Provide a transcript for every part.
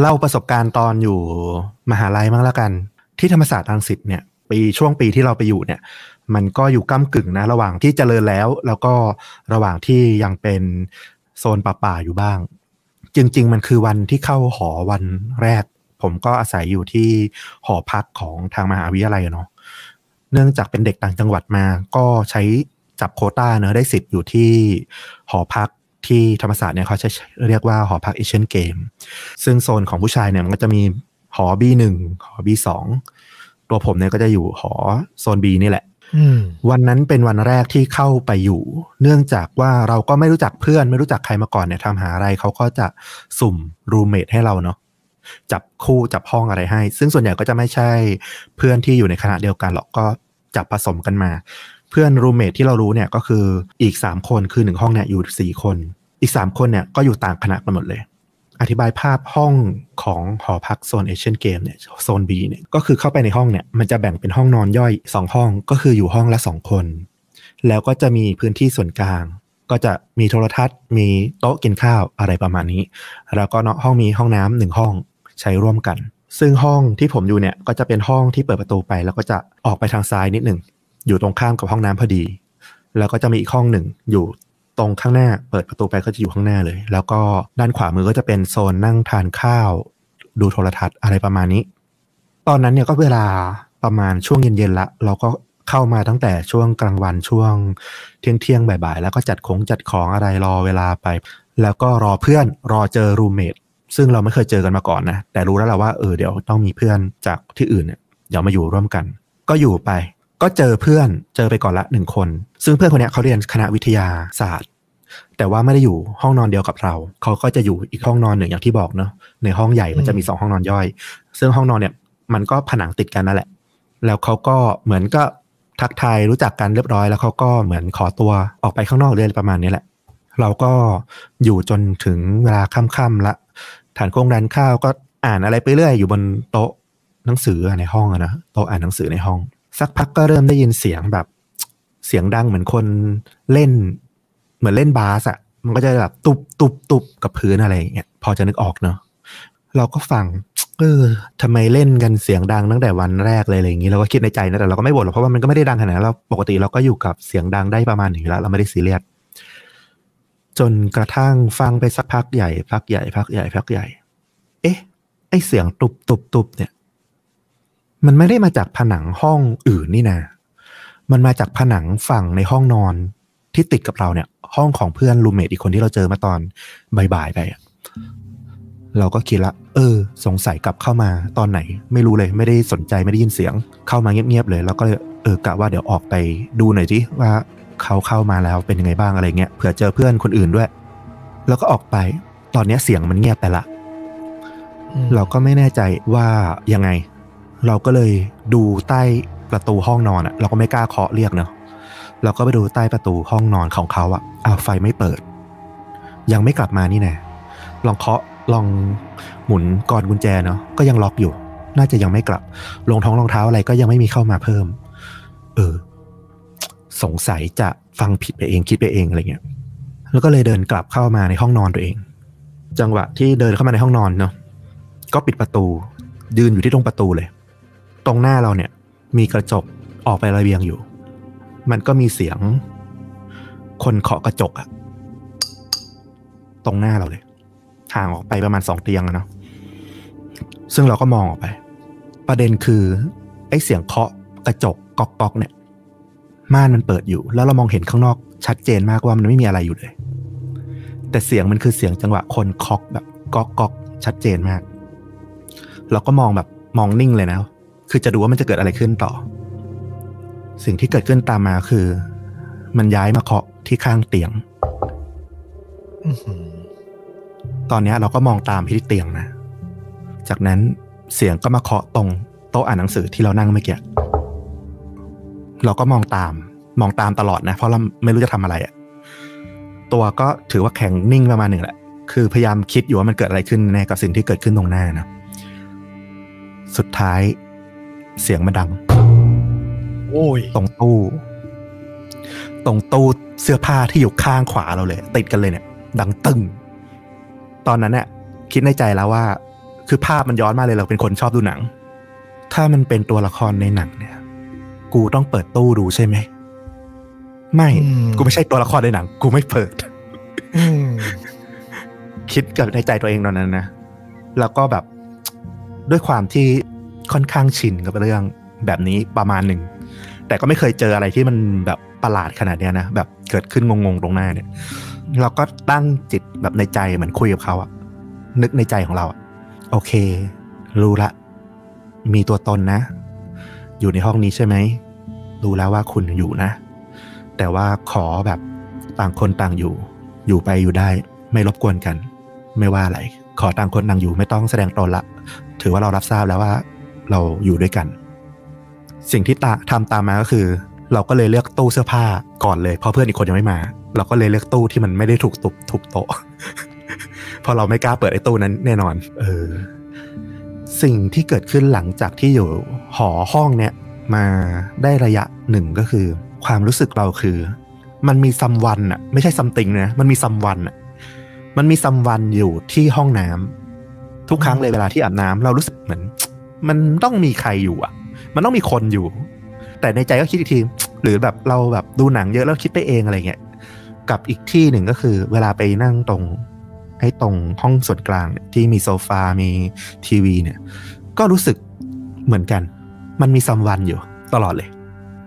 เล่าประสบการณ์ตอนอยู่มหาลัยมั้งแล้วกัน ที่ธรรมศาสตร์รังสิตเนี่ยปีช่วงปีที่เราไปอยู่เนี่ย มันก็อยู่ก้ากึ่งนะ ระหว่างที่เจริญแล้ว แล้วก็ระหว่างที่ยังเป็นโซนป่าๆอยู่บ้าง จริง ๆ มันคือวันที่เข้าหอวันแรก ผมก็อาศัยอยู่ที่หอพักของทางมหาวิทยาลัยเนาะเนื่องจากเป็นเด็กต่างจังหวัดมา ก็ใช้จับโคต้าเนอะได้สิทธิ์อยู่ที่หอพัก ที่ธรรมศาสตร์เนี่ยเขาจะเรียกว่าหอพักเอเชียนเกม ซึ่งโซนของผู้ชายเนี่ยมันก็จะมีหอ B1 หอ B2 ตัวผมเนี่ยก็จะอยู่หอโซน B นี่แหละอืมวันนั้นเป็นวันแรกที่เข้าไปอยู่ เนื่องจากว่าเราก็ไม่รู้จักเพื่อน ไม่รู้จักใครมาก่อนเนี่ยทำหาอะไรเขาก็จะสุ่มรูเมทให้เราเนาะจับคู่จับห้องอะไรให้ ซึ่งส่วนใหญ่ก็จะไม่ใช่เพื่อนที่อยู่ในคณะเดียวกันหรอกก็จับผสมกันมา เพื่อนรูเมทที่เรารู้เนี่ยก็คืออีกสามคนคือหนึ่งห้องเนี่ยอยู่สี่คน อีกสามคนเนี่ยก็อยู่ต่างคณะกันหมดเลย อธิบายภาพห้องของหอพักโซนเอเชียนเกมเนี่ยโซน B เนี่ยก็คือเข้าไปในห้องเนี่ยมันจะแบ่งเป็นห้องนอนย่อยสองห้องก็คืออยู่ห้องละสองคน แล้วก็จะมีพื้นที่ส่วนกลาง ก็จะมีโทรทัศน์ มีโต๊ะกินข้าวอะไรประมาณนี้ แล้วก็เนาะห้องมีห้องน้ำหนึ่งห้องใช้ร่วมกันซึ่งห้องที่ผมอยู่เนี่ยก็จะเป็นห้องที่เปิดประตูไป แล้วก็จะออกไปทางซ้ายนิดหนึ่ง อยู่ตรงข้ามกับห้องน้ำพอดี แล้วก็จะมีอีกห้องหนึ่งอยู่ตรงข้างหน้า เปิดประตูไปก็จะอยู่ข้างหน้าเลย แล้วก็ด้านขวามือก็จะเป็นโซนนั่งทานข้าว ดูโทรทัศน์อะไรประมาณนี้ ตอนนั้นเนี่ยก็เวลาประมาณช่วงเย็นๆละ เราก็เข้ามาตั้งแต่ช่วงกลางวันช่วงเที่ยงเที่ยงๆบ่ายๆ แล้วก็จัดของจัดของอะไรรอเวลาไป แล้วก็รอเพื่อนรอเจอรูเมทซึ่งเราไม่เคยเจอกันมาก่อนนะ แต่รู้แล้วแหละว่าเออเดี๋ยวต้องมีเพื่อนจากที่อื่นเนี่ยเดี๋ยวมาอยู่ร่วมกัน ก็อยู่ไป ก็เจอเพื่อนเจอไปก่อนละหนึ่งคน ซึ่งเพื่อนคนเนี้ยเขาเรียนคณะวิทยาศาสตร์ แต่ว่าไม่ได้อยู่ห้องนอนเดียวกับเรา เขาก็จะอยู่อีกห้องนอนหนึ่งอย่างที่บอกเนาะในห้องใหญ่มันจะมีสองห้องนอนย่อย ซึ่งห้องนอนเนี่ยมันก็ผนังติดกันนั่นแหละ แล้วเขาก็เหมือนก็ทักทายรู้จักกันเรียบร้อย แล้วเขาก็เหมือนขอตัวออกไปข้างนอกเรื่อยประมาณนี้แหละ เราก็อยู่จนถึงเวลาค่ำๆละทานโครงดานข้าวก็อ่านอะไรไปเรื่อยอยู่บนโต๊ะหนังสือในห้องอะนะโต๊ะอ่านหนังสือในห้อง สักพักก็เริ่มได้ยินเสียงแบบ เสียงดังเหมือนคนเล่น เหมือนเล่นบาสอะมันก็จะแบบตุบตุบตุบกับพื้นอะไรอย่างเงี้ยพอจะนึกออกเนาะเราก็ฟังเออทำไมเล่นกันเสียงดังตั้งแต่วันแรกเลยอะไรอย่างงี้เราก็คิดในใจนะแต่เราก็ไม่บ่นหรอกเพราะว่ามันก็ไม่ได้ดังขนาดนั้นเราปกติเราก็อยู่กับเสียงดังได้ประมาณนี้แล้ว เราไม่ได้ซีเรียสจนกระทั่งฟังไปสักพักใหญ่ พักใหญ่ พักใหญ่พักใหญ่ เอ๊ะ ไอเสียงตุบตุบตุบเนี่ย มันไม่ได้มาจากผนังห้องอื่นนี่นะ มันมาจากผนังฝั่งในห้องนอนที่ติดกับเราเนี่ย ห้องของเพื่อนรูเมทอีกคนที่เราเจอมาตอนบ่ายๆไปอะเราก็คิดละ เออ สงสัยกลับเข้ามาตอนไหน ไม่รู้เลยไม่ได้สนใจไม่ได้ยินเสียง เข้ามาเงียบๆเลยแล้วก็เลยเออกะว่าเดี๋ยวออกไปดูหน่อยสิว่าเขาเข้ามาแล้วเป็นยังไงบ้างอะไรเงี้ยเผื่อเจอเพื่อนคนอื่นด้วย แล้วก็ออกไป ตอนเนี้ยเสียงมันเงียบไปละอืมเราก็ไม่แน่ใจว่ายังไง เราก็เลยดูใต้ประตูห้องนอนอะเราก็ไม่กล้าเคาะเรียกเนาะเราก็ไปดูใต้ประตูห้องนอนของเขาอะอ้าวไฟไม่เปิด ยังไม่กลับมานี่แน่ลองเคาะลองหมุนกรกุญแจเนาะก็ยังล็อกอยู่ น่าจะยังไม่กลับรองท้องรองเท้าอะไรก็ยังไม่มีเข้ามาเพิ่ม เออ สงสัยจะฟังผิดไปเองคิดไปเองอะไรเงี้ย แล้วก็เลยเดินกลับเข้ามาในห้องนอนตัวเอง จังหวะที่เดินเข้ามาในห้องนอนเนาะก็ปิดประตู ยืนอยู่ที่ตรงประตูเลย ตรงหน้าเราเนี่ยมีกระจกออกไประเบียงอยู่ มันก็มีเสียง คนเคาะกระจกอะตรงหน้าเราเลยห่างออกไปประมาณสองเตียงอะเนาะซึ่งเราก็มองออกไป ประเด็นคือไอ้เสียงเคาะกระจกก๊อกก๊อกเนี่ยม่านมันเปิดอยู่ แล้วเรามองเห็นข้างนอกชัดเจนมากว่ามันไม่มีอะไรอยู่เลย แต่เสียงมันคือเสียงจังหวะคนเคาะแบบก๊อกก๊อกชัดเจนมาก เราก็มองแบบมองนิ่งเลยนะ คือจะดูว่ามันจะเกิดอะไรขึ้นต่อ สิ่งที่เกิดขึ้นตามมาคือ มันย้ายมาเคาะที่ข้างเตียงอื้อหือตอนเนี้ยเราก็มองตามไปที่เตียงนะ จากนั้นเสียงก็มาเคาะตรงโต๊ะอ่านหนังสือที่เรานั่งเมื่อกี้ เราก็มองตาม มองตามตลอดนะ เพราะเราไม่รู้จะทำอะไรอะตัวก็ถือว่าแข็งนิ่งประมาณหนึ่งแหละ คือพยายามคิดอยู่ว่ามันเกิดอะไรขึ้นแน่กับสิ่งที่เกิดขึ้นตรงหน้านะ สุดท้าย เสียงมันดัง โอ้ย ตรงตู้ ตรงตู้เสื้อผ้าที่อยู่ข้างขวาเราเลย ติดกันเลยเนี่ย ดังตึงตอนนั้นเนี่ยคิดในใจแล้วว่า คือภาพมันย้อนมาเลยเราเป็นคนชอบดูหนัง ถ้ามันเป็นตัวละครในหนังเนี่ย กูต้องเปิดตู้ดูใช่ไหมไม่อืมกูไม่ใช่ตัวละครในหนัง กูไม่เปิดอืมคิดกับในใจตัวเองตอนนั้นนะ แล้วก็แบบด้วยความที่ ค่อนข้างชินกับเรื่องแบบนี้ประมาณหนึ่ง แต่ก็ไม่เคยเจออะไรที่มันแบบประหลาดขนาดเนี้ยนะแบบเกิดขึ้นงงๆตรงหน้าเนี่ย เราก็ตั้งจิตแบบในใจเหมือนคุยกับเขาอะนึกในใจของเราอะโอเค รู้ละ มีตัวตนนะ อยู่ในห้องนี้ใช่ไหมรู้แล้วว่าคุณอยู่นะ แต่ว่าขอแบบต่างคนต่างอยู่ อยู่ไปอยู่ได้ ไม่รบกวนกัน ไม่ว่าอะไร ขอต่างคนต่างอยู่ไม่ต้องแสดงตนละ ถือว่าเรารับทราบแล้วว่า เราอยู่ด้วยกัน สิ่งที่ตาทำตามมาก็คือ เราก็เลยเลือกตู้เสื้อผ้าก่อนเลยเพราะเพื่อนอีกคนยังไม่มา เราก็เลยเลือกตู้ที่มันไม่ได้ถูกตุบถูกโตะเพราะเราไม่กล้าเปิดไอ้ตู้นั้นแน่นอน เออ สิ่งที่เกิดขึ้นหลังจากที่อยู่หอห้องเนี่ยมาได้ระยะหนึ่งก็คือ ความรู้สึกเราคือ มันมีซัมวันอะไม่ใช่ซัมติงนะมันมีซัมวันอะมันมีซัมวันอยู่ที่ห้องน้ำทุกครั้งเลยเวลาที่อาบน้ำเรารู้สึกเหมือน มันต้องมีใครอยู่อะ มันต้องมีคนอยู่ แต่ในใจก็คิดอีกที หรือแบบเราแบบดูหนังเยอะแล้วคิดไปเองอะไรเงี้ยกับอีกที่หนึ่งก็คือ เวลาไปนั่งตรงไอ้ตรงห้องส่วนกลางที่มีโซฟา มีทีวีเนี่ย ก็รู้สึกเหมือนกัน มันมีซัมวันอยู่ ตลอดเลย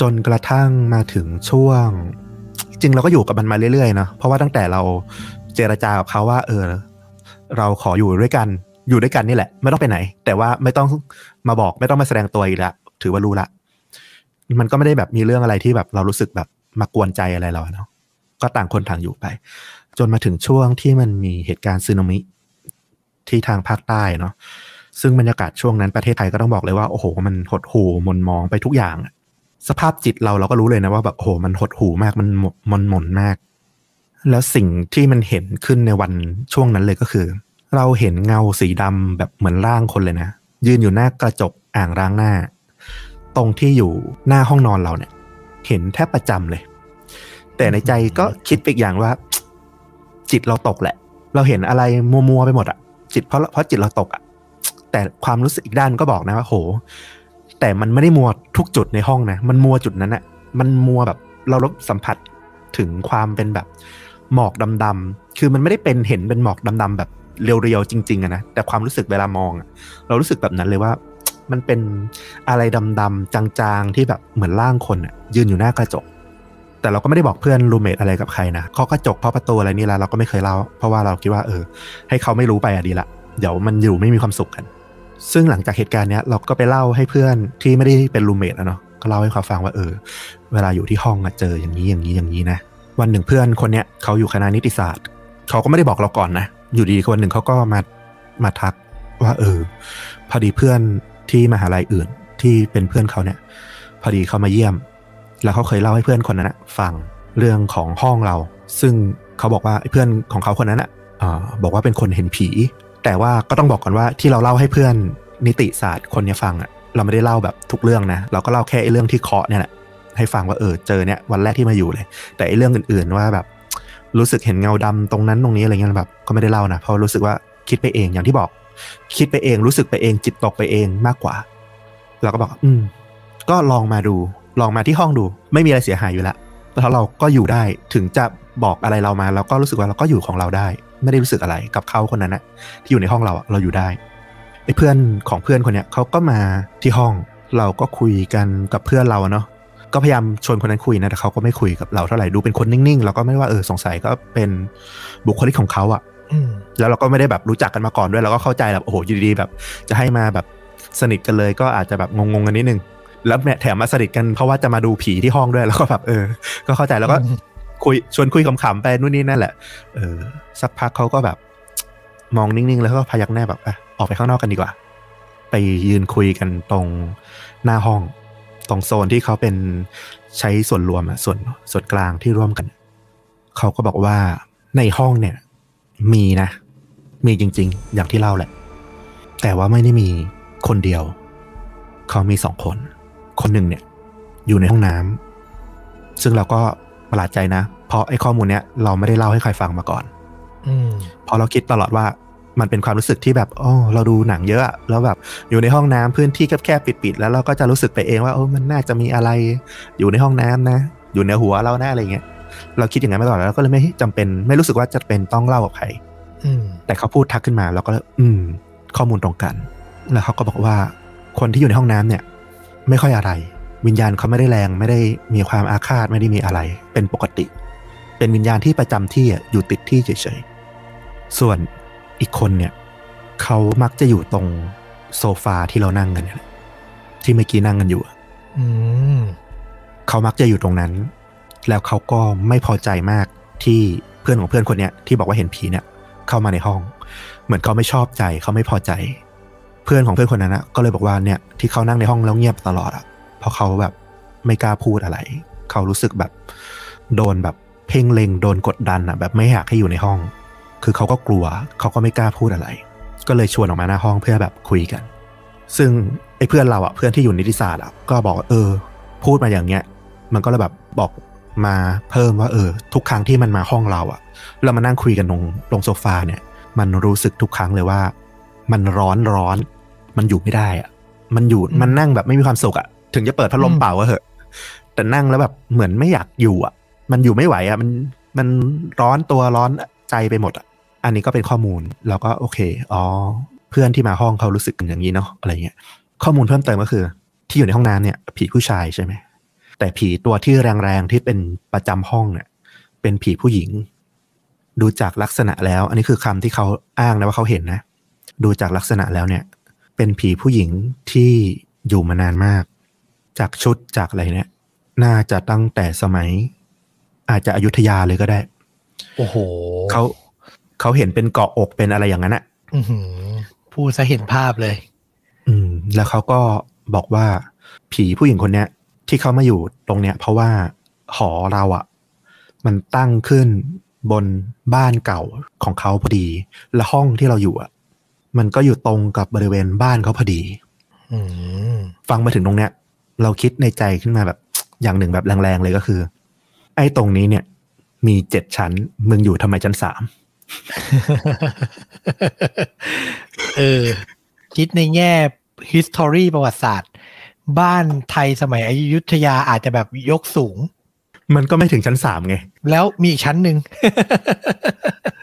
จนกระทั่งมาถึงช่วง จริงเราก็อยู่กับมันมาเรื่อยๆเนาะเพราะว่าตั้งแต่เราเจรจากับเขาว่า เออ เราขออยู่ด้วยกัน อยู่ด้วยกันนี่แหละ ไม่ต้องไปไหน แต่ว่าไม่ต้องมาบอกไม่ต้องมาแสดงตัวอีกล้วถือว่ารู้ละ มันก็ไม่ได้แบบมีเรื่องอะไรที่แบบเรารู้สึกแบบมากวนใจอะไรเราเนาะก็ต่างคนต่างอยู่ไป จนมาถึงช่วงที่มันมีเหตุการณ์สึนามิที่ทางภาคใต้เนาะซึ่งบรรยากาศช่วงนั้นประเทศไทยก็ต้องบอกเลยว่าโอ้โห มันหดหู่มนมองไปทุกอย่าง สภาพจิตเราเราก็รู้เลยนะว่าแบบโอ้โหมันหดหู่มากมันมันหมนมาก แล้วสิ่งที่มันเห็นขึ้นในวันช่วงนั้นเลยก็คือ เราเห็นเงาสีดำแบบเหมือนร่างคนเลยนะ ยืนอยู่หน้ากระจกอ่างล้างหน้า ตรงที่อยู่หน้าห้องนอนเราเนี่ย เห็นแทบประจำเลย แต่ในใจก็คิดไปอีกอย่างว่า จิตเราตกแหละ เราเห็นอะไรมัวๆไปหมดอะจิตเพราะเพราะจิตเราตกอะแต่ความรู้สึกอีกด้านก็บอกนะว่าโห แต่มันไม่ได้มัวทุกจุดในห้องนะ มันมัวจุดนั้นอะมันมัวแบบเราลบสัมผัสถึงความเป็นแบบหมอกดำๆคือมันไม่ได้เป็นเห็นเป็นหมอกดำๆแบบ เรียวๆจริงๆอะนะแต่ความรู้สึกเวลามองอะเรารู้สึกแบบนั้นเลยว่า มันเป็นอะไรดำๆจางๆที่แบบเหมือนร่างคนอะยืนอยู่หน้ากระจก แต่เราก็ไม่ได้บอกเพื่อนรูเมทอะไรกับใครนะเคากระจกเคาะประตูอะไรนี่แล้วเราก็ไม่เคยเล่าเพราะว่าเราคิดว่าเออ ให้เขาไม่รู้ไปอะดีละเดี๋ยวมันอยู่ไม่มีความสุขกัน ซึ่งหลังจากเหตุการณ์เนี้ยเราก็ไปเล่าให้เพื่อนที่ไม่ได้เป็นรูเมทอะเนาะก็เล่าให้เขาฟังว่าเออ เวลาอยู่ที่ห้องอะเจออย่างนี้อย่างนี้อย่างนี้นะวันหนึ่งเพื่อนคนเนี้ยเขาอยู่คณะนิติศาสตร์เขาก็ไม่ได้บอกเราก่อนนะ อยู่ดีคนหนึ่งเขาก็มามาทักว่า เออ พอดีเพื่อนที่มหาลัยอื่นที่เป็นเพื่อนเขาเนี่ย พอดีเขามาเยี่ยม แล้วเขาเคยเล่าให้เพื่อนคนนั้นนะฟังเรื่องของห้องเรา ซึ่งเขาบอกว่าเพื่อนของเขาคนนั้นอะบอกว่าเป็นคนเห็นผี แต่ว่าก็ต้องบอกก่อนว่าที่เราเล่าให้เพื่อนนิติศาสตร์คนนี้ฟังอะเราไม่ได้เล่าแบบทุกเรื่องนะเราก็เล่าแค่ไอ้เรื่องที่เคาะเนี่ยแหละให้ฟังว่าเออเจอเนี่ยวันแรกที่มาอยู่เลย แต่ไอ้เรื่องอื่นๆว่าแบบ รู้สึกเห็นเงาดำตรงนั้นตรงนี้อะไรเงี้ยแบบก็ไม่ได้เล่านะเพราะรู้สึกว่าคิดไปเองอย่างที่บอก คิดไปเองรู้สึกไปเองจิตตกไปเองมากกว่า เราก็บอก อืม ก็ลองมาดู ลองมาที่ห้องดู ไม่มีอะไรเสียหายอยู่แล้วแล้วเราก็อยู่ได้ถึงจะบอกอะไรเรามาเราก็รู้สึกว่าเราก็อยู่ของเราได้ ไม่ได้รู้สึกอะไรกับเขาคนนั้นนะที่อยู่ในห้องเราอะเราอยู่ได้ไอ้เพื่อนของเพื่อนคนเนี้ยเขาก็มาที่ห้องเราก็คุยกันกับเพื่อนเราเนาะ ก็พยายามชวนคนนั้นคุยนะแต่เขาก็ไม่คุยกับเราเท่าไหร่ดูเป็นคนนิ่งๆเราก็ไม่ว่าเออสงสัยก็เป็นบุคลิกของเขาอะอืมแล้วเราก็ไม่ได้แบบรู้จักกันมาก่อนด้วยเราก็เข้าใจแบบโอ้โหอยู่ดีๆแบบ จะให้มาแบบสนิทกันเลยก็อาจจะแบบงงๆกันนิดนึงแล้วแถมมาสนิทกันเพราะว่าจะมาดูผีที่ห้องด้วยแล้วก็แบบเออ ก็เข้าใจแล้วก็คุยชวนคุยขำๆไปนู่นนี่นั่นแหละ เออ สักพักเขาก็แบบ มองนิ่งๆ แล้วก็พยักหน้าแบบอะออกไปข้างนอกกันดีกว่า ไปยืนคุยกันตรงหน้าห้อง ตรงโซนที่เขาเป็นใช้ส่วนรวมอะส่วนส่วนกลางที่ร่วมกัน เขาก็บอกว่าในห้องเนี่ย มีนะ มีจริง ๆ อย่างที่เล่าแหละ แต่ว่าไม่ได้มีคนเดียว เขามีสองคน คนหนึ่งเนี่ย อยู่ในห้องน้ำซึ่งเราก็ประหลาดใจนะ เพราะไอ้ข้อมูลเนี้ยเราไม่ได้เล่าให้ใครฟังมาก่อน อืมเพราะเราคิดตลอดว่า มันเป็นความรู้สึกที่แบบอ๋อเราดูหนังเยอะอะแล้วแบบอยู่ในห้องน้ำพื้นที่แคบๆปิดๆแล้วเราก็จะรู้สึกไปเองว่าโอ้มันน่าจะมีอะไรอยู่ในห้องน้ำนะ อยู่ในหัวเราแน่อะไรเงี้ยเราคิดอย่างนั้นมาก่อนแล้วก็เลยไม่จำเป็น ไม่รู้สึกว่าจะเป็นต้องเล่ากับใครอืมแต่เขาพูดทักขึ้นมาแล้วก็เลยอืม ข้อมูลตรงกัน แล้วเขาก็บอกว่า คนที่อยู่ในห้องน้ำเนี่ย ไม่ค่อยอะไร วิญญาณเขาไม่ได้แรง ไม่ได้มีความอาฆาตไม่ได้มีอะไร เป็นปกติ เป็นวิญญาณที่ประจำที่อะอยู่ติดที่เฉยๆส่วน อีกคนเนี่ยเขามักจะอยู่ตรงโซฟาที่เรานั่งกันเนี่ยแหละที่เมื่อกี้นั่งกันอยู่อะอืมเขามักจะอยู่ตรงนั้น แล้วเขาก็ไม่พอใจมากที่เพื่อนของเพื่อนคนเนี้ยที่บอกว่าเห็นผีเนี่ย เข้ามาในห้อง เหมือนเขาไม่ชอบใจเขาไม่พอใจ เพื่อนของเพื่อนคนนั้นนะก็เลยบอกว่าเนี่ยที่เขานั่งในห้องแล้วเงียบตลอดอะเพราะเขาแบบไม่กล้าพูดอะไร เขารู้สึกแบบ โดนแบบเพ่งเล็งโดนกดดันอะแบบไม่อยากให้อยู่ในห้อง คือเขาก็กลัว เขาก็ไม่กล้าพูดอะไร ก็เลยชวนออกมาหน้าห้องเพื่อแบบคุยกัน ซึ่งไอ้เพื่อนเราอะเพื่อนที่อยู่นิติศาสตร์อะก็บอกว่าเออ พูดมาอย่างเงี้ย มันก็เลยแบบบอกมาเพิ่มว่า เออ ทุกครั้งที่มันมาห้องเราอะเรามานั่งคุยกันตรงตรงโซฟาเนี่ย มันรู้สึกทุกครั้งเลยว่า มันร้อนร้อน มันอยู่ไม่ได้อะมันอยู่อืมมันนั่งแบบไม่มีความสุขอะถึงจะเปิดพัดลมอืมเป่าก็เหอะ แต่นั่งแล้วแบบเหมือนไม่อยากอยู่อะมันอยู่ไม่ไหวอะมันมันร้อนตัวร้อนใจไปหมดอะ อันนี้ก็เป็นข้อมูลแล้วก็โอเคอ๋อเพื่อนที่มาห้องเขารู้สึกอย่างนี้เนาะอะไรเงี้ยข้อมูลเพิ่มเติมก็คือ ที่อยู่ในห้องน้ำเนี่ย ผีผู้ชายใช่ไหมแต่ผีตัวที่แรงๆที่เป็นประจำห้องเนี่ยเป็นผีผู้หญิง ดูจากลักษณะแล้ว อันนี้คือคำที่เขาอ้างนะว่าเขาเห็นนะ ดูจากลักษณะแล้วเนี่ย เป็นผีผู้หญิงที่อยู่มานานมาก จากชุดจากอะไรเนี่ย น่าจะตั้งแต่สมัย อาจจะอยุธยาเลยก็ได้ โอ้โหเขา เขาเห็นเป็นเกาะอกเป็นอะไรอย่างนั้นอะอื้อหือพูดซะเห็นภาพเลย อืม แล้วเขาก็บอกว่า ผีผู้หญิงคนเนี้ย ที่เขามาอยู่ตรงเนี้ย เพราะว่าหอเราอะมันตั้งขึ้นบนบ้านเก่าของเขาพอดี และห้องที่เราอยู่อะมันก็อยู่ตรงกับบริเวณบ้านเขาพอดีอืมฟังมาถึงตรงเนี้ย เราคิดในใจขึ้นมาแบบอย่างหนึ่งแบบแรงๆเลยก็คือ ไอ้ตรงนี้เนี่ย มีเจ็ดชั้น มึงอยู่ทำไมชั้นสาม เออ คิดในแง่ history ประวัติศาสตร์ บ้านไทยสมัยอยุธยาอาจจะแบบยกสูง มันก็ไม่ถึงชั้นสามไง แล้วมีอีกชั้นหนึ่ง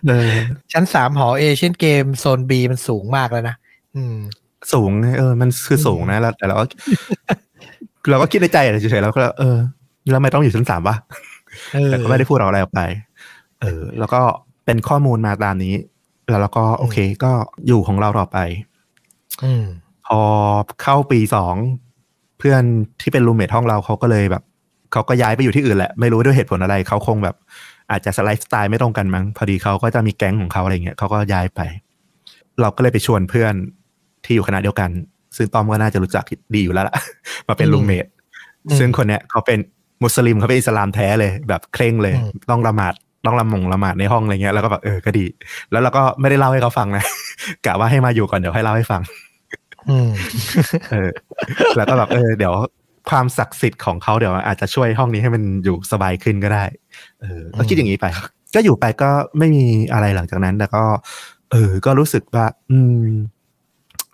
เออชั้นสามหอเอเชียนเกมโซนบีมันสูงมากแล้วนะอืม สูงไงเออ มันคือสูงนะแล้วแต่เราก็เราก็คิดในใจอะเฉยๆแล้วก็เออแล้วทำไม่ต้องอยู่ชั้นสามวะเออแต่ก็ไม่ได้พูดอะไรออกไป เออ แล้วก็ เป็นข้อมูลมาตามนี้ แล้วเราก็โอเคก็อยู่ของเราต่อไปอืมพอเข้าปีสองเพื่อนที่เป็นรูมเมทห้องเราเขาก็เลยแบบเขาก็ย้ายไปอยู่ที่อื่นแหละ ไม่รู้ด้วยเหตุผลอะไรเขาคงแบบ อาจจะสไลฟ์สไตล์ไม่ตรงกันมั้งพอดีเขาก็จะมีแก๊งของเขาอะไรเงี้ยเขาก็ย้ายไป เราก็เลยไปชวนเพื่อนที่อยู่คณะเดียวกัน ซึ่งต้อมก็น่าจะรู้จักดีอยู่แล้วล่ะ มาเป็นอืมรูมเมทอืมซึ่งคนเนี้ยเขาเป็นมุสลิมเขาเป็นอิสลามแท้เลย แบบเคร่งเลยอืมต้องละหมาด ต้องละหมงละหมาดในห้องอะไรเงี้ยแล้วก็แบบเออก็ดี แล้วเราก็ไม่ได้เล่าให้เขาฟังนะกะว่าให้มาอยู่ก่อนเดี๋ยวให้เล่าให้ฟังอืมเออ แล้วก็แบบเออเดี๋ยวความศักดิ์สิทธิ์ของเขาเดี๋ยวอาจจะช่วยห้องนี้ให้มันอยู่สบายขึ้นก็ได้ เออก็คิดอย่างนี้ไป ก็อยู่ไปก็ไม่มีอะไรหลังจากนั้นแต่ก็ เออ ก็รู้สึกว่า อืม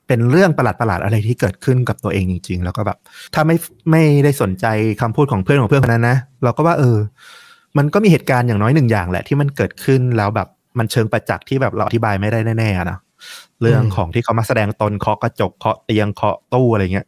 เป็นเรื่องประหลาดประหลาดๆอะไรที่เกิดขึ้นกับตัวเองจริง ๆ แล้วก็แบบ ถ้าไม่ไม่ได้สนใจคำพูดของเพื่อนของเพื่อนคนนั้นนะเราก็ว่า เออ มันก็มีเหตุการณ์อย่างน้อยหนึ่งอย่างแหละที่มันเกิดขึ้นแล้วแบบมันเชิงประจักษ์ที่แบบเราอธิบายไม่ได้แน่ๆอะนะเรื่องของที่เขามาแสดงตนเคาะกระจกเคาะเตียงเคาะตู้อะไรเงี้ย